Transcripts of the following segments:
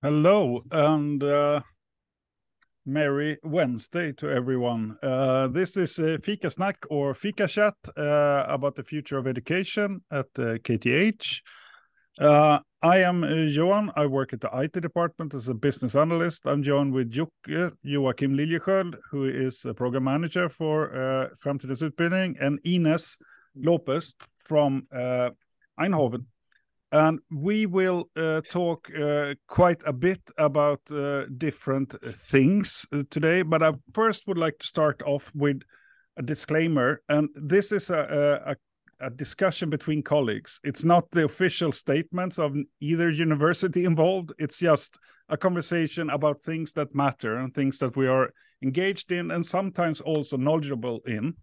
Hello and uh, Merry Wednesday to everyone. Uh, this is a Fika Snack or Fika Chat uh, about the future of education at KTH. Uh, I am uh, Johan. I work at the IT department as a business analyst. I'm joined with Jocke Joakim Lilliesköld, who is a program manager for uh, Framtidens Utbildning, and Ines Lopez from uh, Eindhoven and we will uh, talk uh, quite a bit about uh, different things uh, today. But I first would like to start off with a disclaimer, and this is a, a, a discussion between colleagues. It's not the official statements of either university involved. It's just a conversation about things that matter and things that we are engaged in, and sometimes also knowledgeable in.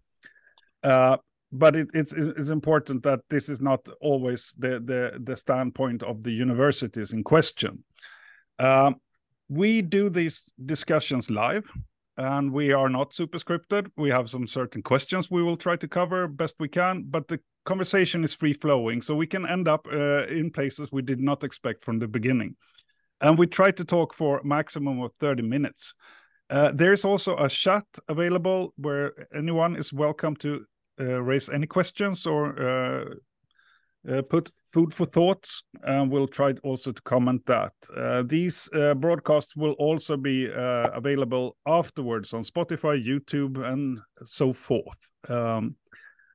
But it, it's it's important that this is not always the the, the standpoint of the universities in question. Uh, we do these discussions live, and we are not super scripted. We have some certain questions we will try to cover best we can, but the conversation is free flowing, so we can end up uh, in places we did not expect from the beginning. And we try to talk for maximum of 30 minutes. Uh, there's also a chat available where anyone is welcome to raise any questions or uh, uh, put food for thought, and we'll try also to comment that. These broadcasts will also be available afterwards on Spotify, YouTube, and so forth. Um,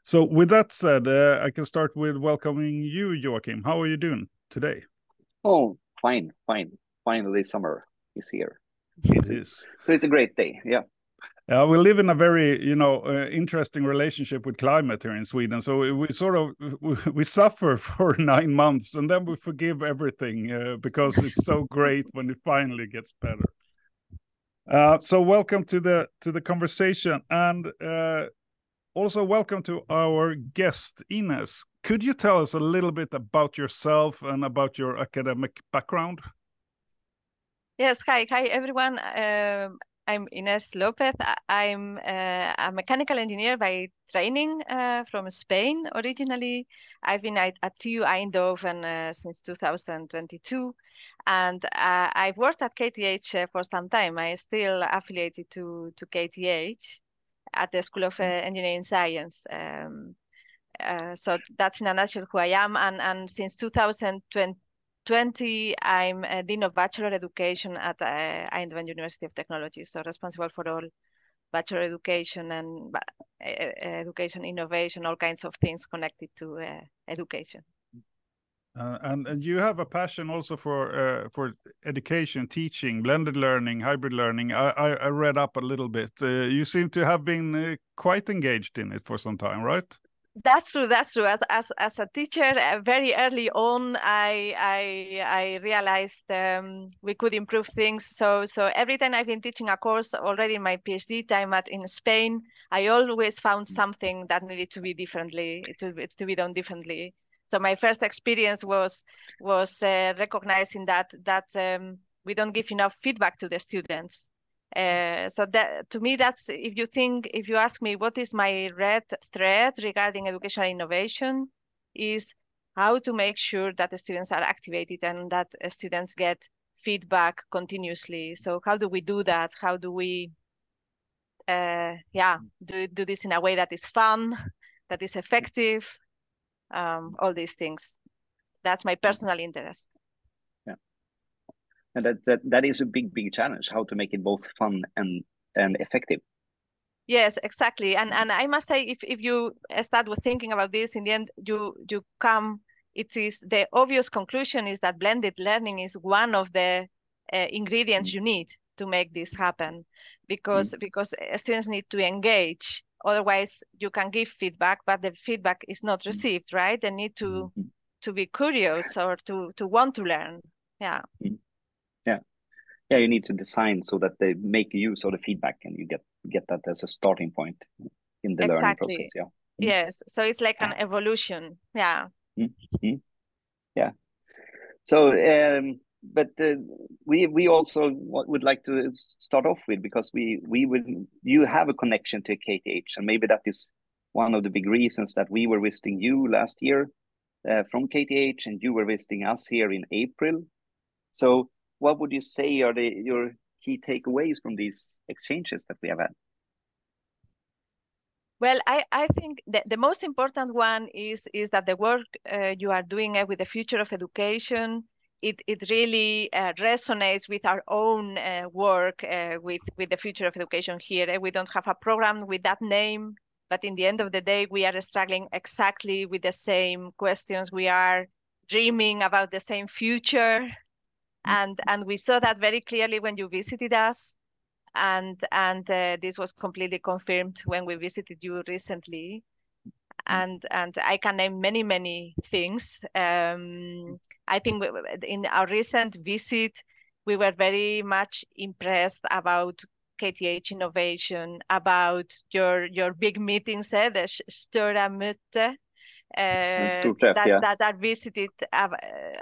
so with that said, I can start with welcoming you, Joakim. How are you doing today? Oh, fine, fine. Finally, summer is here. It is. So it's a great day. Yeah. Uh, we live in a very, you know, uh, interesting relationship with climate here in Sweden. So we, we sort of we, we, suffer for nine months, and then we forgive everything uh, because it's so great when it finally gets better. Uh, so welcome to the to the conversation, and uh, also welcome to our guest Ines. Could you tell us a little bit about yourself and about your academic background? Yes, hi, hi everyone. Um, I'm Ines Lopez. I'm uh, a mechanical engineer by training uh, from Spain originally. I've been at, at TU Eindhoven uh, since 2022. And uh, I've worked at KTH uh, for some time. I'm still affiliated to, to KTH at the School of uh, Engineering Science. Um, so that's in a nutshell who I am. And, and since 2020, 20, I'm a Dean of Bachelor Education at uh, Eindhoven University of Technology, so responsible for all bachelor education and uh, education innovation, all kinds of things connected to uh, education. Uh, and and you have a passion also for uh, for education, teaching, blended learning, hybrid learning. I I, I read up a little bit. Uh, you seem to have been uh, quite engaged in it for some time, right? That's true. That's true. As as as a teacher, uh, very early on, I I I realized um, we could improve things. So so every time I've been teaching a course already in my PhD time at in Spain, I always found something that needed to be differently to to be done differently. So my first experience was was uh, recognizing that that um, we don't give enough feedback to the students. Uh, so that to me, that's if you think, if you ask me, what is my red thread regarding educational innovation, is how to make sure that the students are activated and that students get feedback continuously. So how do we do that? How do we, uh, yeah, do do this in a way that is fun, that is effective, um, all these things. That's my personal interest and that, that that is a big big challenge how to make it both fun and and effective yes exactly and and i must say if if you start with thinking about this in the end you you come it is the obvious conclusion is that blended learning is one of the uh, ingredients mm. you need to make this happen because mm. because students need to engage otherwise you can give feedback but the feedback is not mm. received right they need to mm-hmm. to be curious or to to want to learn yeah mm yeah you need to design so that they make use of the feedback and you get get that as a starting point in the exactly. learning process yeah mm-hmm. yes so it's like an evolution yeah mm-hmm. yeah so um but uh, we we also what would like to start off with because we we will you have a connection to KTH and maybe that is one of the big reasons that we were visiting you last year uh, from KTH and you were visiting us here in April. So what would you say are the your key takeaways from these exchanges that we have had? Well, I, I think the, the most important one is is that the work uh, you are doing uh, with the future of education, it, it really uh, resonates with our own uh, work uh, with, with the future of education here. Uh, we don't have a program with that name, but in the end of the day, we are struggling exactly with the same questions. We are dreaming about the same future. And, and we saw that very clearly when you visited us. And and uh, this was completely confirmed when we visited you recently. And and i can name many many things. Um, i think in our recent visit we were very much impressed about kth innovation about your your big meetings eh, the stora möte uh, that, yeah. that are visited uh,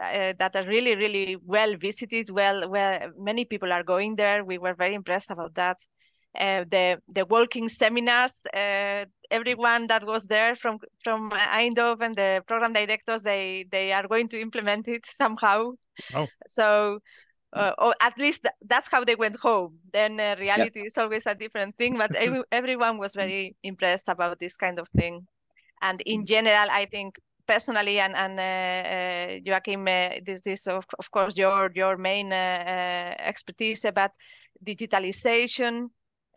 uh, that are really really well visited well well many people are going there we were very impressed about that uh, the the walking seminars uh, everyone that was there from from Eindhoven the program directors they they are going to implement it somehow oh. so uh, or at least th that's how they went home. Then uh, reality is always a different thing. But every- everyone was very impressed about this kind of thing. And in general, I think personally, and and uh, uh, Joakim, uh, this this of, of course your your main expertise about digitalization.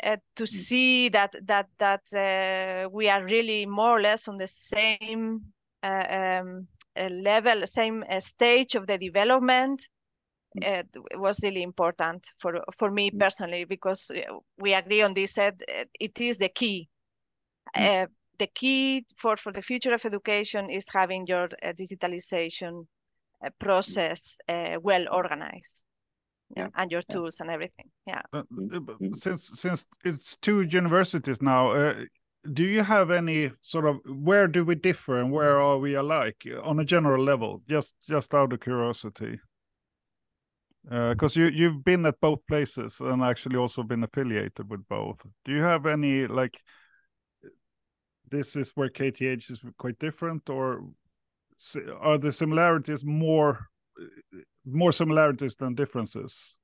Uh, to mm. see that that that uh, we are really more or less on the same uh, um, level, same stage of the development, mm. was really important for for me mm. personally because we agree on this. Said it is the key the key for, for the future of education is having your uh, digitalization uh, process uh, well organized yeah, and your tools yeah. and everything yeah. Uh, mm-hmm. since since it's two universities now uh, do you have any sort of where do we differ and where are we alike on a general level? Just just out of curiosity. Because uh, you you've been at both places and actually also been affiliated with both. Do you have any like this is where KTH is quite different, or are the similarities more more similarities than differences?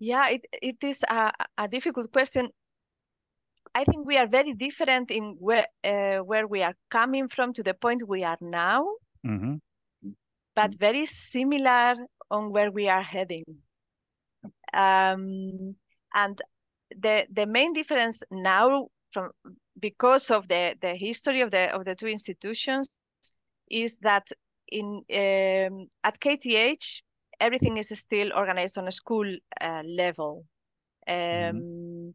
Yeah, it, it is a, a difficult question. I think we are very different in where uh, where we are coming from to the point we are now, mm -hmm. but very similar on where we are heading. Um, and the the main difference now from because of the the history of the of the two institutions is that in um, at KTH everything is still organized on a school uh, level, um, mm-hmm.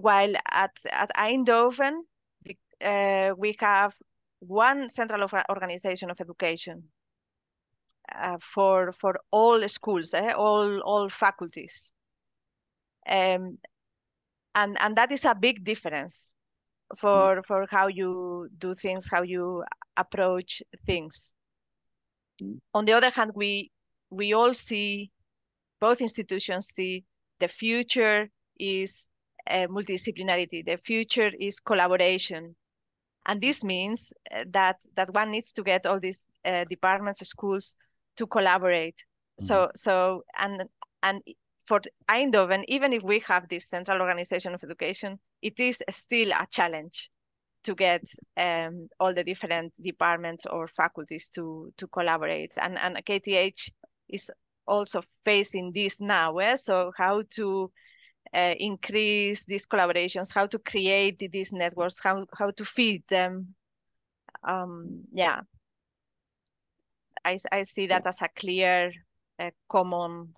while at at Eindhoven uh, we have one central organization of education uh, for for all schools, eh, all all faculties. Um, and and that is a big difference for mm. for how you do things how you approach things mm. on the other hand we we all see both institutions see the future is uh, multidisciplinarity the future is collaboration and this means uh, that that one needs to get all these uh, departments schools to collaborate mm. so so and and for Eindhoven, even if we have this central organization of education, it is still a challenge to get um, all the different departments or faculties to to collaborate. And and KTH is also facing this now. Eh? So how to uh, increase these collaborations, how to create these networks, how how to feed them. Um, yeah, I I see that as a clear, uh, common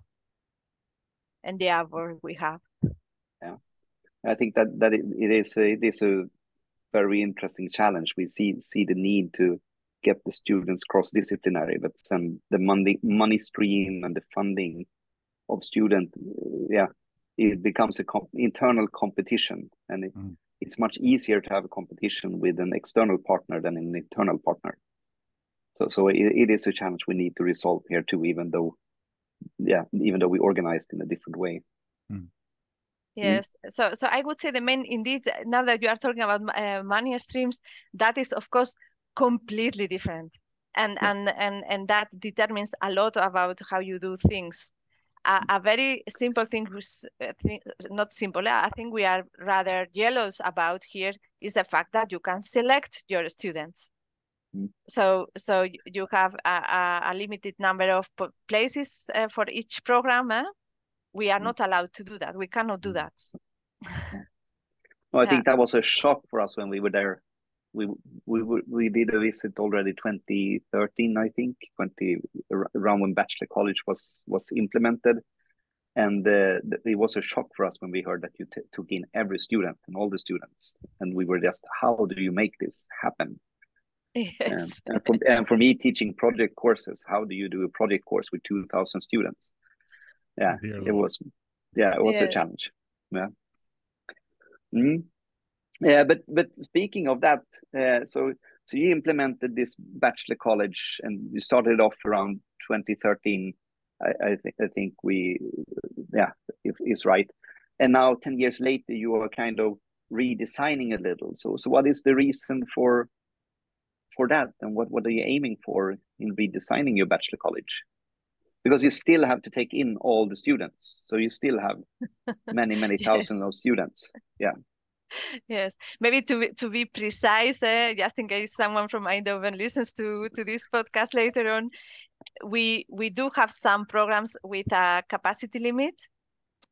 endeavor we have. Yeah, I think that that it, it is a, it is a very interesting challenge. We see see the need to get the students cross disciplinary, but some the money money stream and the funding of student, yeah, it becomes a comp internal competition, and it, mm. it's much easier to have a competition with an external partner than an internal partner. So, so it, it is a challenge we need to resolve here too, even though yeah even though we organized in a different way mm. yes mm. so so i would say the main indeed now that you are talking about uh, money streams that is of course completely different and and and and that determines a lot about how you do things a, a very simple thing, uh, not simple, I think we are rather jealous about here is the fact that you can select your students. So, so you have a, a, limited number of places uh, for each program. Eh? We are mm. not allowed to do that. We cannot do mm. that. well, I yeah. think that was a shock for us when we were there we we we did a visit already 2013 i think 20 around when bachelor college was was implemented and uh, it was a shock for us when we heard that you took in every student and all the students and we were just how do you make this happen yes. and, and, for, and for me teaching project courses how do you do a project course with 2000 students yeah it was yeah it was yeah. a challenge yeah mm. Yeah, but but speaking of that, uh, so so you implemented this bachelor college and you started off around 2013. I, I think I think we, yeah, is right. And now 10 years later, you are kind of redesigning a little. So so what is the reason for for that, and what what are you aiming for in redesigning your bachelor college? Because you still have to take in all the students, so you still have many many yes. thousands of students. Yeah yes maybe to be, to be precise uh, just in case someone from eindhoven listens to to this podcast later on we we do have some programs with a capacity limit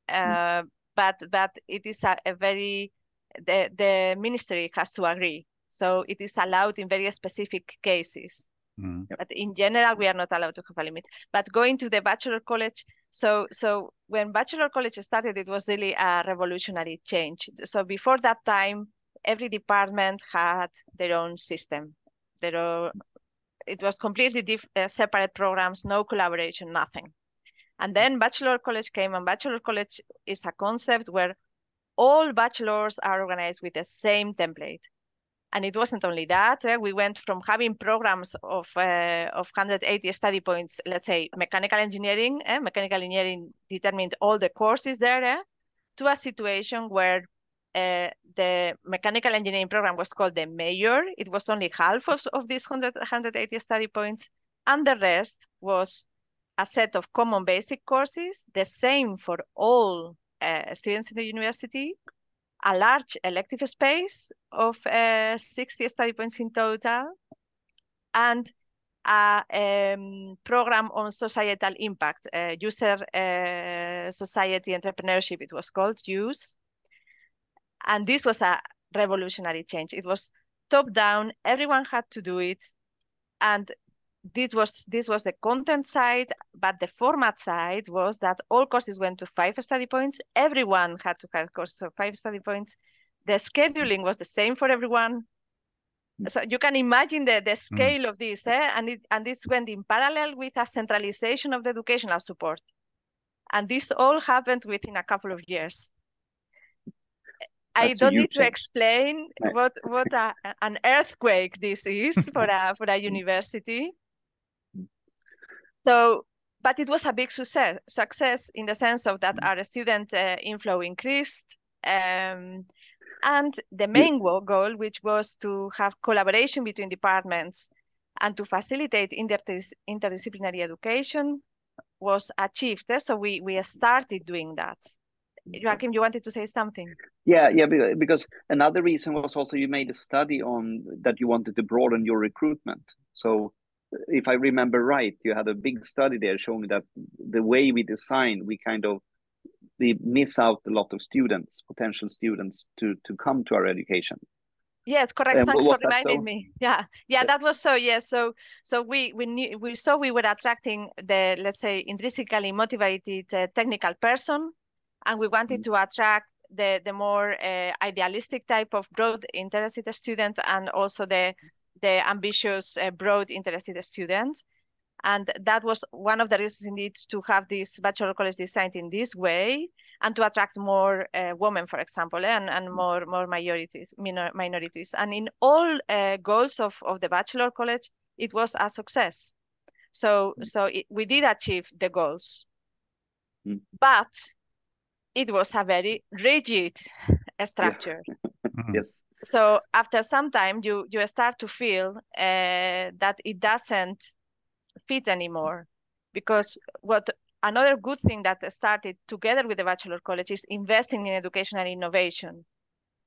mm. uh, mm. but but it is a, a very the the ministry has to agree so it is allowed in very specific cases mm. but in general we are not allowed to have a limit but going to the bachelor college so, so when Bachelor College started, it was really a revolutionary change. So before that time, every department had their own system. Their own, it was completely diff, uh, separate programs, no collaboration, nothing. And then Bachelor College came, and Bachelor College is a concept where all bachelors are organized with the same template. And it wasn't only that. Eh? We went from having programs of uh, of 180 study points, let's say mechanical engineering, eh? mechanical engineering determined all the courses there, eh? to a situation where uh, the mechanical engineering program was called the major. It was only half of, of these 100, 180 study points, and the rest was a set of common basic courses, the same for all uh, students in the university, a large elective space of uh, 60 study points in total, and a um, program on societal impact, uh, user uh, society entrepreneurship, it was called USE. And this was a revolutionary change. It was top down, everyone had to do it. And this was this was the content side, but the format side was that all courses went to five study points. Everyone had to have courses of five study points. The scheduling was the same for everyone. So you can imagine the, the mm. scale mm. of this, eh? and it and this went in parallel with a centralization of the educational support. And this all happened within a couple of years. That's I don't need to explain what what a, an earthquake this is for a for a university. So, but it was a big success, success in the sense of that our student uh, inflow increased. Um, and the main goal, which was to have collaboration between departments and to facilitate interdis interdisciplinary education, was achieved. Eh? So we, we started doing that. Joakim, you wanted to say something? Yeah, yeah, because another reason was also you made a study on that you wanted to broaden your recruitment. So if I remember right, you had a big study there showing that the way we design, we kind of we miss out a lot of students, potential students, to to come to our education. Yes, correct. Um, Thanks for reminding so? me. Yeah, yeah, yes. that was so. Yes, so so we we knew, we saw we were attracting the let's say intrinsically motivated uh, technical person, and we wanted mm -hmm. to attract the the more uh, idealistic type of broad interested student, and also the the ambitious, uh, broad, interested students. And that was one of the reasons indeed to have this bachelor college designed in this way and to attract more uh, women, for example, and, and more more minorities, minor, minorities. And in all uh, goals of, of the bachelor college, it was a success. So so it, we did achieve the goals, mm. but it was a very rigid structure. mm. yes. So after some time, you you start to feel uh, that it doesn't fit anymore, because what another good thing that started together with the bachelor college is investing in educational innovation.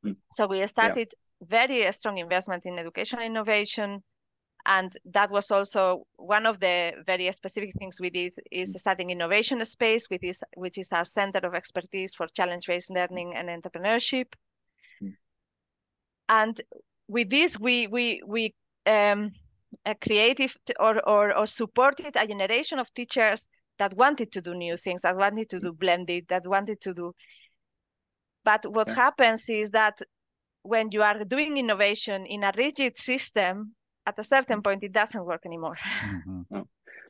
Mm. So we started yeah. very strong investment in educational innovation and that was also one of the very specific things we did is mm. starting innovation space which is which is our center of expertise for challenge-based learning and entrepreneurship mm. and with this we we we um, a creative or, or or supported a generation of teachers that wanted to do new things that wanted to do blended that wanted to do but what yeah. happens is that when you are doing innovation in a rigid system at a certain point it doesn't work anymore mm-hmm.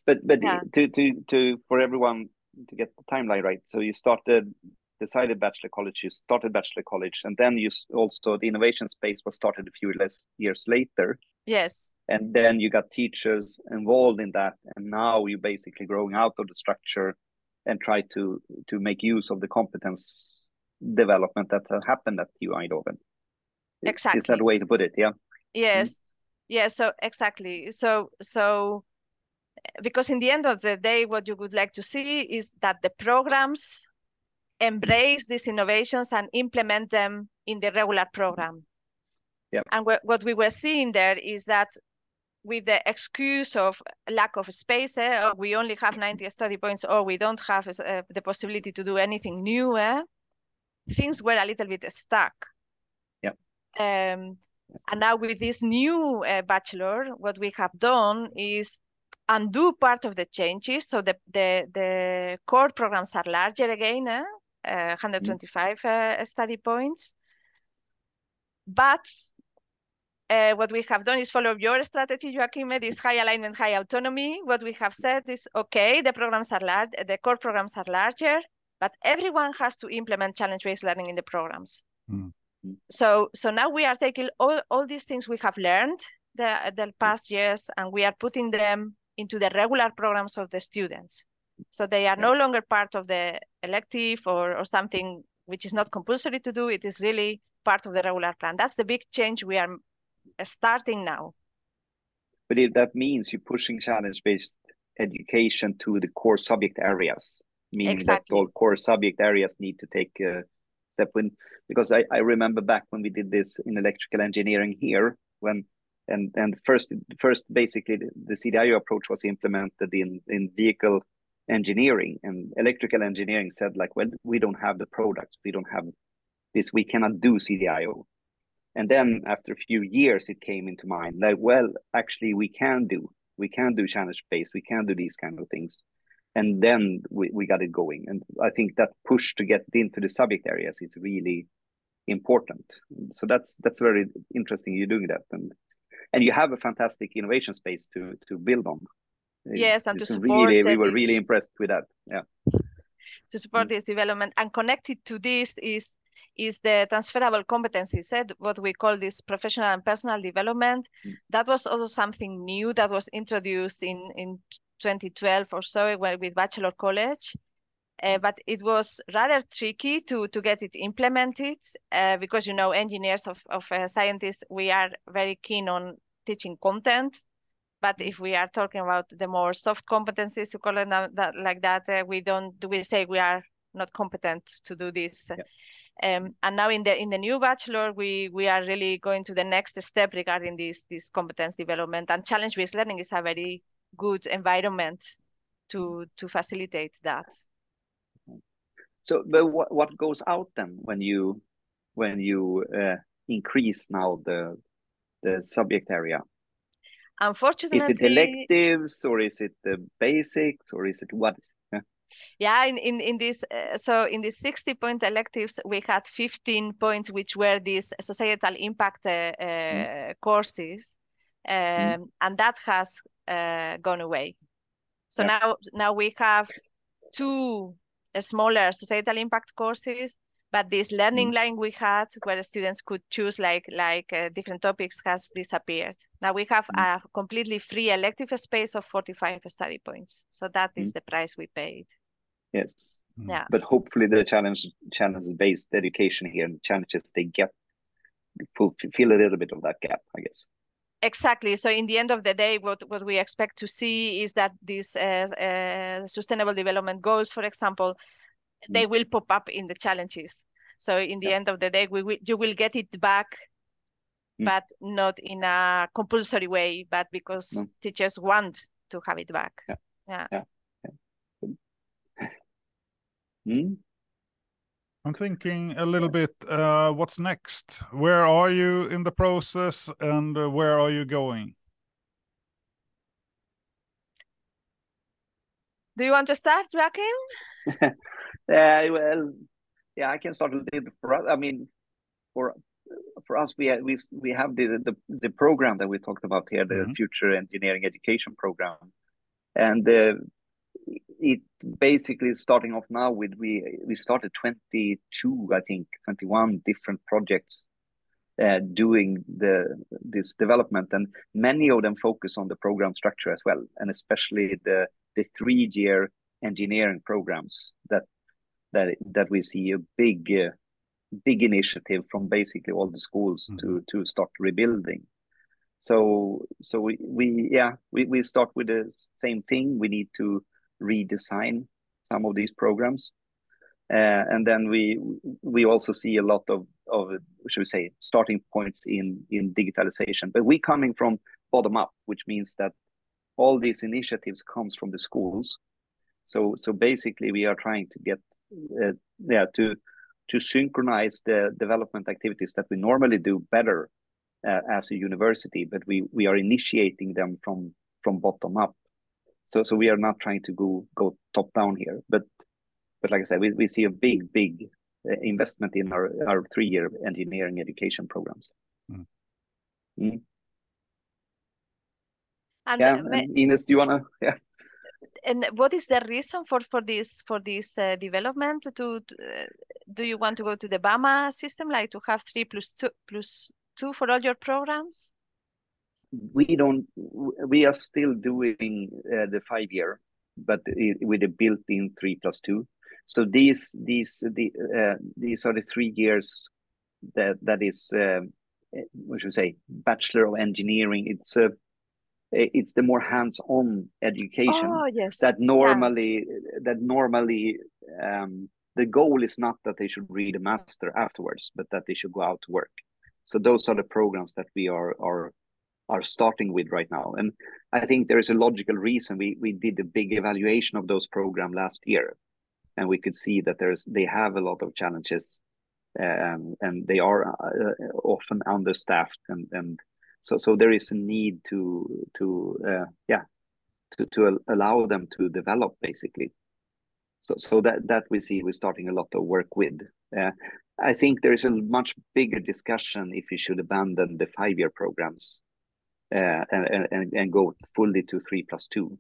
but but yeah. to to to for everyone to get the timeline right so you started decided bachelor college you started bachelor college and then you also the innovation space was started a few less years later yes and then you got teachers involved in that and now you're basically growing out of the structure and try to to make use of the competence development that happened at TU Eindhoven. Exactly. Is that a way to put it? Yeah. Yes yeah so exactly. So so because in the end of the day what you would like to see is that the programs embrace these innovations and implement them in the regular program. Yeah. and what, what we were seeing there is that with the excuse of lack of space eh, or we only have 90 study points or we don't have uh, the possibility to do anything new eh, things were a little bit stuck. Yeah um, and now with this new uh, bachelor, what we have done is undo part of the changes. So the the, the core programs are larger again, eh? uh, 125 uh, study points. But uh, what we have done is follow your strategy, Joakim, this high alignment, high autonomy. What we have said is, okay, the programs are large, the core programs are larger, but everyone has to implement challenge-based learning in the programs. Mm so so now we are taking all, all these things we have learned the, the past years and we are putting them into the regular programs of the students. So they are no longer part of the elective or, or something which is not compulsory to do. It is really part of the regular plan. That's the big change we are starting now. But if that means you're pushing challenge-based education to the core subject areas meaning exactly. that all core subject areas need to take uh, step when because I, I remember back when we did this in electrical engineering here when and and first first basically the, CDIO approach was implemented in in vehicle engineering and electrical engineering said like well we don't have the products we don't have this. We cannot do CDIO and then after a few years it came into mind like well actually we can do we can do challenge based we can do these kind of things and then we, we got it going. And i think that push to get into the subject areas is really important. So that's that's very interesting you're doing that. And and you have a fantastic innovation space to to build on. Yes and to support really we were really impressed with that. Yeah. To support this development and connected to this is is the transferable competencies said what we call this professional and personal development. Mm. that was also something new that was introduced in in 2012 or so with Bachelor College. Uh, but it was rather tricky to to get it implemented uh, because you know engineers of, of uh, scientists we are very keen on teaching content but if we are talking about the more soft competencies to call it that, like that uh, we don't we say we are not competent to do this yeah. um, and now in the in the new bachelor we we are really going to the next step regarding this this competence development and challenge based learning is a very good environment to to facilitate that so but what, what goes out then when you when you uh, increase now the the subject area unfortunately is it electives or is it the basics or is it what yeah in in, in this uh, so in the 60 point electives we had 15 points which were these societal impact uh, mm. courses mm. um, mm. and that has uh, gone away. So yep. now now we have two smaller societal impact courses, but this learning mm. line we had where students could choose like like uh, different topics has disappeared. Now we have mm. a completely free elective space of 45 study points. So that is mm. the price we paid. Yes. Yeah. But hopefully the challenge challenge based education here and challenges they get fulfill a little bit of that gap, I guess. Exactly. So in the end of the day, what, what we expect to see is that these uh, uh, sustainable development goals, for example, mm. they will pop up in the challenges. So in the yeah. end of the day, we will, you will get it back, mm. but not in a compulsory way, but because no. teachers want to have it back. Yeah. Yeah. yeah. yeah. Mm. I'm thinking a little bit, uh, what's next? Where are you in the process and uh, where are you going? Do you want to start, Joakim? yeah, well, yeah, I can start a little for us. I mean, for for us, we we we have the the, the program that we talked about here, the mm -hmm. Future Engineering Education Program, and uh, it basically starting off now with we we started 22 i think 21 different projects uh, doing the this development. And many of them focus on the program structure as well and especially the the three year engineering programs that that that we see a big uh, big initiative from basically all the schools mm -hmm. to to start rebuilding. So so we, we yeah we, we start with the same thing. We need to redesign some of these programs. Uh, and then we we also see a lot of of should we say starting points in in digitalization. But we coming from bottom up, which means that all these initiatives comes from the schools. So so basically, we are trying to get uh, yeah to to synchronize the development activities that we normally do better uh, as a university, but we we are initiating them from from bottom up so so we are not trying to go go top down here, but but like I said, we, we see a big big uh, investment in our our three year engineering education programs. Mm. Mm. And, yeah, and Ines, do you wanna yeah? And what is the reason for for this for this uh, development? To, to uh, do you want to go to the BAMA system, like to have three plus two plus two for all your programs? We don't we are still doing uh, the five year but it, with a built-in three plus two so these these the uh, these are the three years that that is uh, what should we say bachelor of engineering it's a it's the more hands-on education oh, yes. that normally yeah. that normally um, the goal is not that they should read a master afterwards but that they should go out to work so those are the programs that we are are are starting with right now. And I think there is a logical reason we we did a big evaluation of those program last year, and we could see that there's they have a lot of challenges, um, and they are uh, often understaffed, and and so so there is a need to to uh, yeah to to allow them to develop basically. So so that that we see we're starting a lot of work with. Uh, I think there is a much bigger discussion if we should abandon the five year programs and, and, and go fully to three plus two.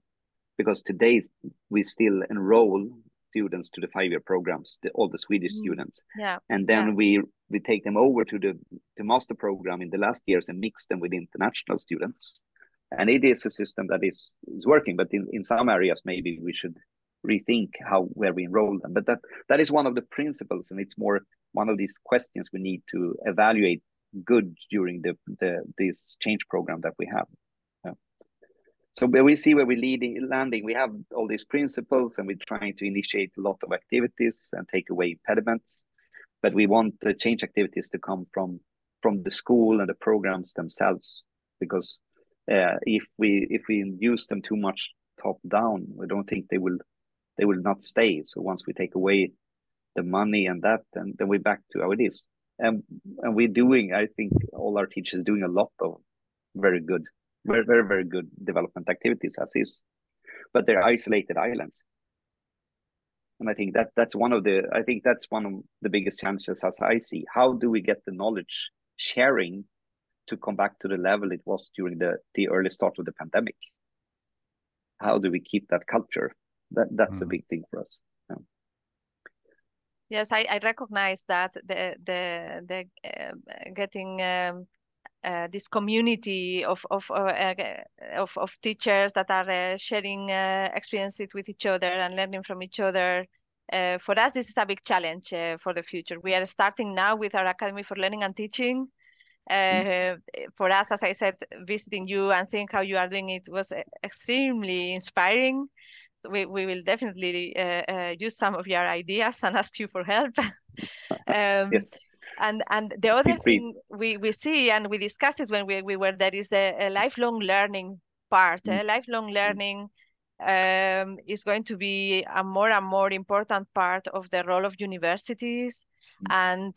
Because today we still enroll students to the five-year programs, the, all the Swedish mm. students. Yeah. And then yeah. we we take them over to the, the master program in the last years and mix them with international students. And it is a system that is, is working, but in, in some areas maybe we should rethink how where we enroll them. But that that is one of the principles, and it's more one of these questions we need to evaluate good during the, the this change program that we have. So where we see where we're leading, landing, we have all these principles and we're trying to initiate a lot of activities and take away impediments. But we want the change activities to come from from the school and the programs themselves, because uh, if we if we use them too much top down, we don't think they will they will not stay. So once we take away the money and that, and then we're back to how it is and and we're doing i think all our teachers doing a lot of very good very very very good development activities as is. But they're isolated islands. And i think that that's one of the i think that's one of the biggest challenges as i see. How do we get the knowledge sharing to come back to the level it was during the the early start of the pandemic? How do we keep that culture? That that's mm. a big thing for us Yes, I, I recognize that the the the uh, getting um, uh, this community of of, uh, uh of of teachers that are uh, sharing uh, experiences with each other and learning from each other. for us, this is a big challenge for the future. We are starting now with our Academy for Learning and Teaching, Uh, for us, as I said, visiting you and seeing how you are doing it was extremely inspiring. So we, we will definitely uh, uh, use some of your ideas and ask you for help. um, yes. And and the other thing we, we see and we discussed it when we, we were there is the lifelong learning part. Mm. lifelong learning um, is going to be a more and more important part of the role of universities mm. and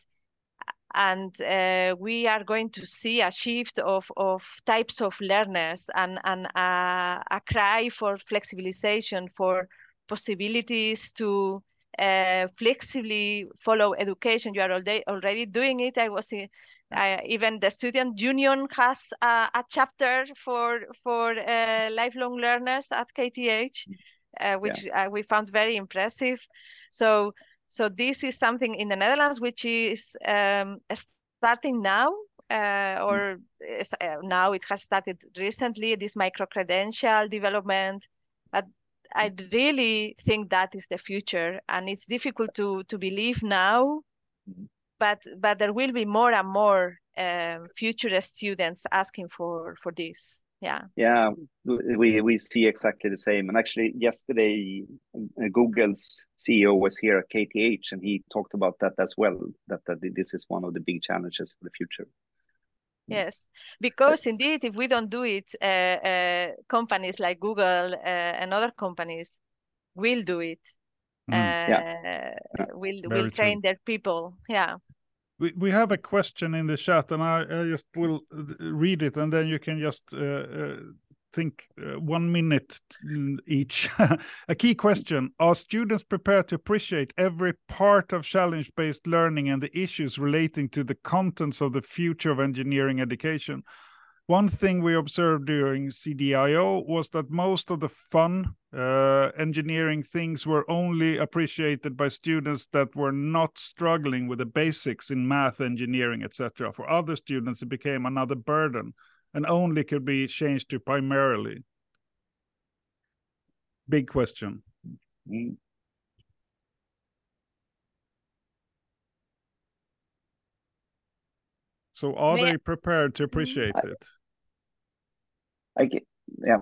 and uh, we are going to see a shift of, of types of learners and, and a, a cry for flexibilization, for possibilities to uh, flexibly follow education. You are already, already doing it. I was in, uh, even the student union has a, a chapter for for uh, lifelong learners at KTH, uh, which yeah. Uh, we found very impressive. So so this is something in the Netherlands which is um, starting now, uh, or uh, now it has started recently. This micro credential development, but I really think that is the future, and it's difficult to to believe now, but but there will be more and more um, future students asking for for this yeah. Yeah we we see exactly the same. And actually yesterday uh, google's ceo was here at kth and he talked about that as well that, that this is one of the big challenges for the future. Yes because indeed if we don't do it uh, uh, companies like google uh, and other companies will do it. Mm. yeah. will will train their people. Yeah we, we have a question in the chat, and I, I just will read it, and then you can just uh, uh, think uh, one minute each. a key question Are students prepared to appreciate every part of challenge based learning and the issues relating to the contents of the future of engineering education? One thing we observed during CDIO was that most of the fun uh, engineering things were only appreciated by students that were not struggling with the basics in math, engineering, etc. For other students, it became another burden and only could be changed to primarily. Big question. Mm. So are they prepared to appreciate it? I can, yeah.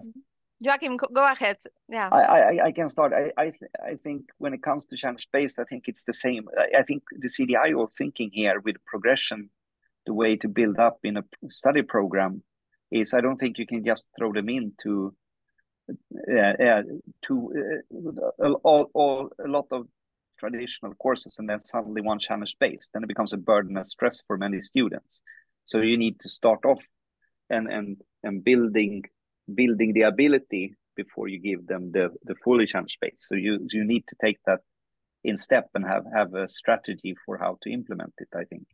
Joakim, go ahead. Yeah. I, I, I can start. I, I, th I think when it comes to challenge based, I think it's the same. I, I think the CDIO thinking here with progression, the way to build up in a study program is I don't think you can just throw them into uh, uh, to uh, all, all, a lot of traditional courses and then suddenly one challenge based. Then it becomes a burden and stress for many students. So you need to start off and and and building building the ability before you give them the the fully challenge space. So you you need to take that in step and have have a strategy for how to implement it. I think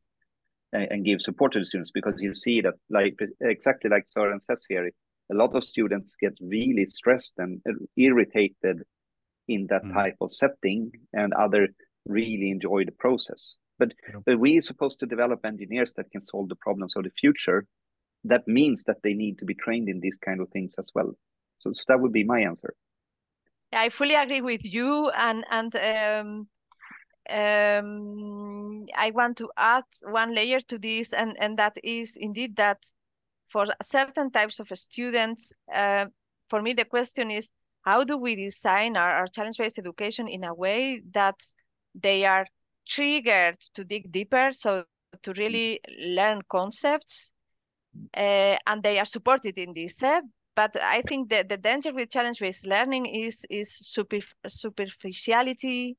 and, and give support to the students because you see that like exactly like Søren says here, a lot of students get really stressed and irritated in that mm. type of setting, and other really enjoy the process. But, yeah. but we are supposed to develop engineers that can solve the problems of the future that means that they need to be trained in these kind of things as well. So, so that would be my answer. I fully agree with you, and and um, um, I want to add one layer to this, and and that is indeed that for certain types of students, uh, for me the question is how do we design our, our challenge-based education in a way that they are triggered to dig deeper, so to really learn concepts uh, and they are supported in this. Uh, but I think that the danger with challenge-based learning is is super, superficiality.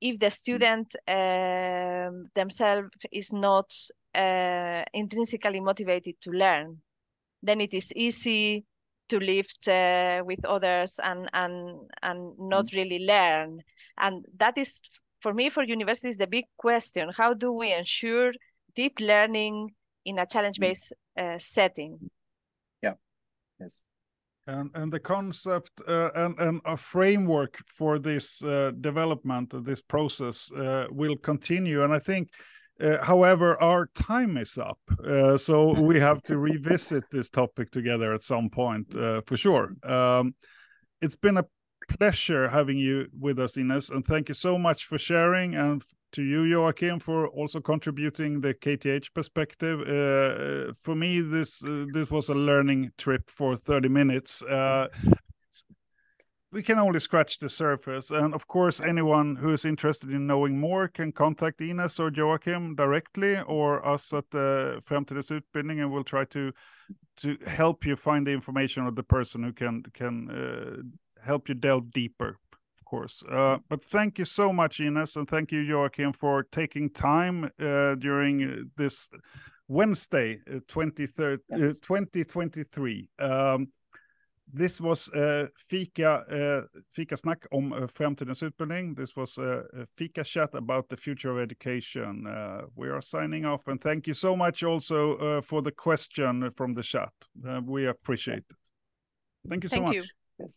If the student uh, themselves is not uh, intrinsically motivated to learn, then it is easy to lift uh, with others and and and not mm. really learn. And that is for me for universities the big question: How do we ensure deep learning in a challenge-based uh, setting. Yeah. Yes. And and the concept uh, and and a framework for this uh, development, this process, uh, will continue. And I think. Uh, however, our time is up, uh, so we have to revisit this topic together at some point for sure. Um, it's been a pleasure having you with us, Ines, and thank you so much for sharing and to you, Joakim, for also contributing the KTH perspective. Uh, for me, this uh, this was a learning trip for 30 minutes. Uh, we can only scratch the surface. And of course, anyone who is interested in knowing more can contact Ines or Joachim directly or us at the Framtidens Utbildning and we'll try to to help you find the information of the person who can can uh, help you delve deeper of course uh, but thank you so much ines and thank you Joakim for taking time uh, during this wednesday 23rd uh, yes. 2023 um, this was uh, fika, uh, Fikasnack om uh, framtidens utbildning. This was a, a, fika chat about the future of education. Uh, we are signing off and thank you so much also uh, for the question from the chat. Uh, we appreciate it. Thank you so thank much. You. Yes.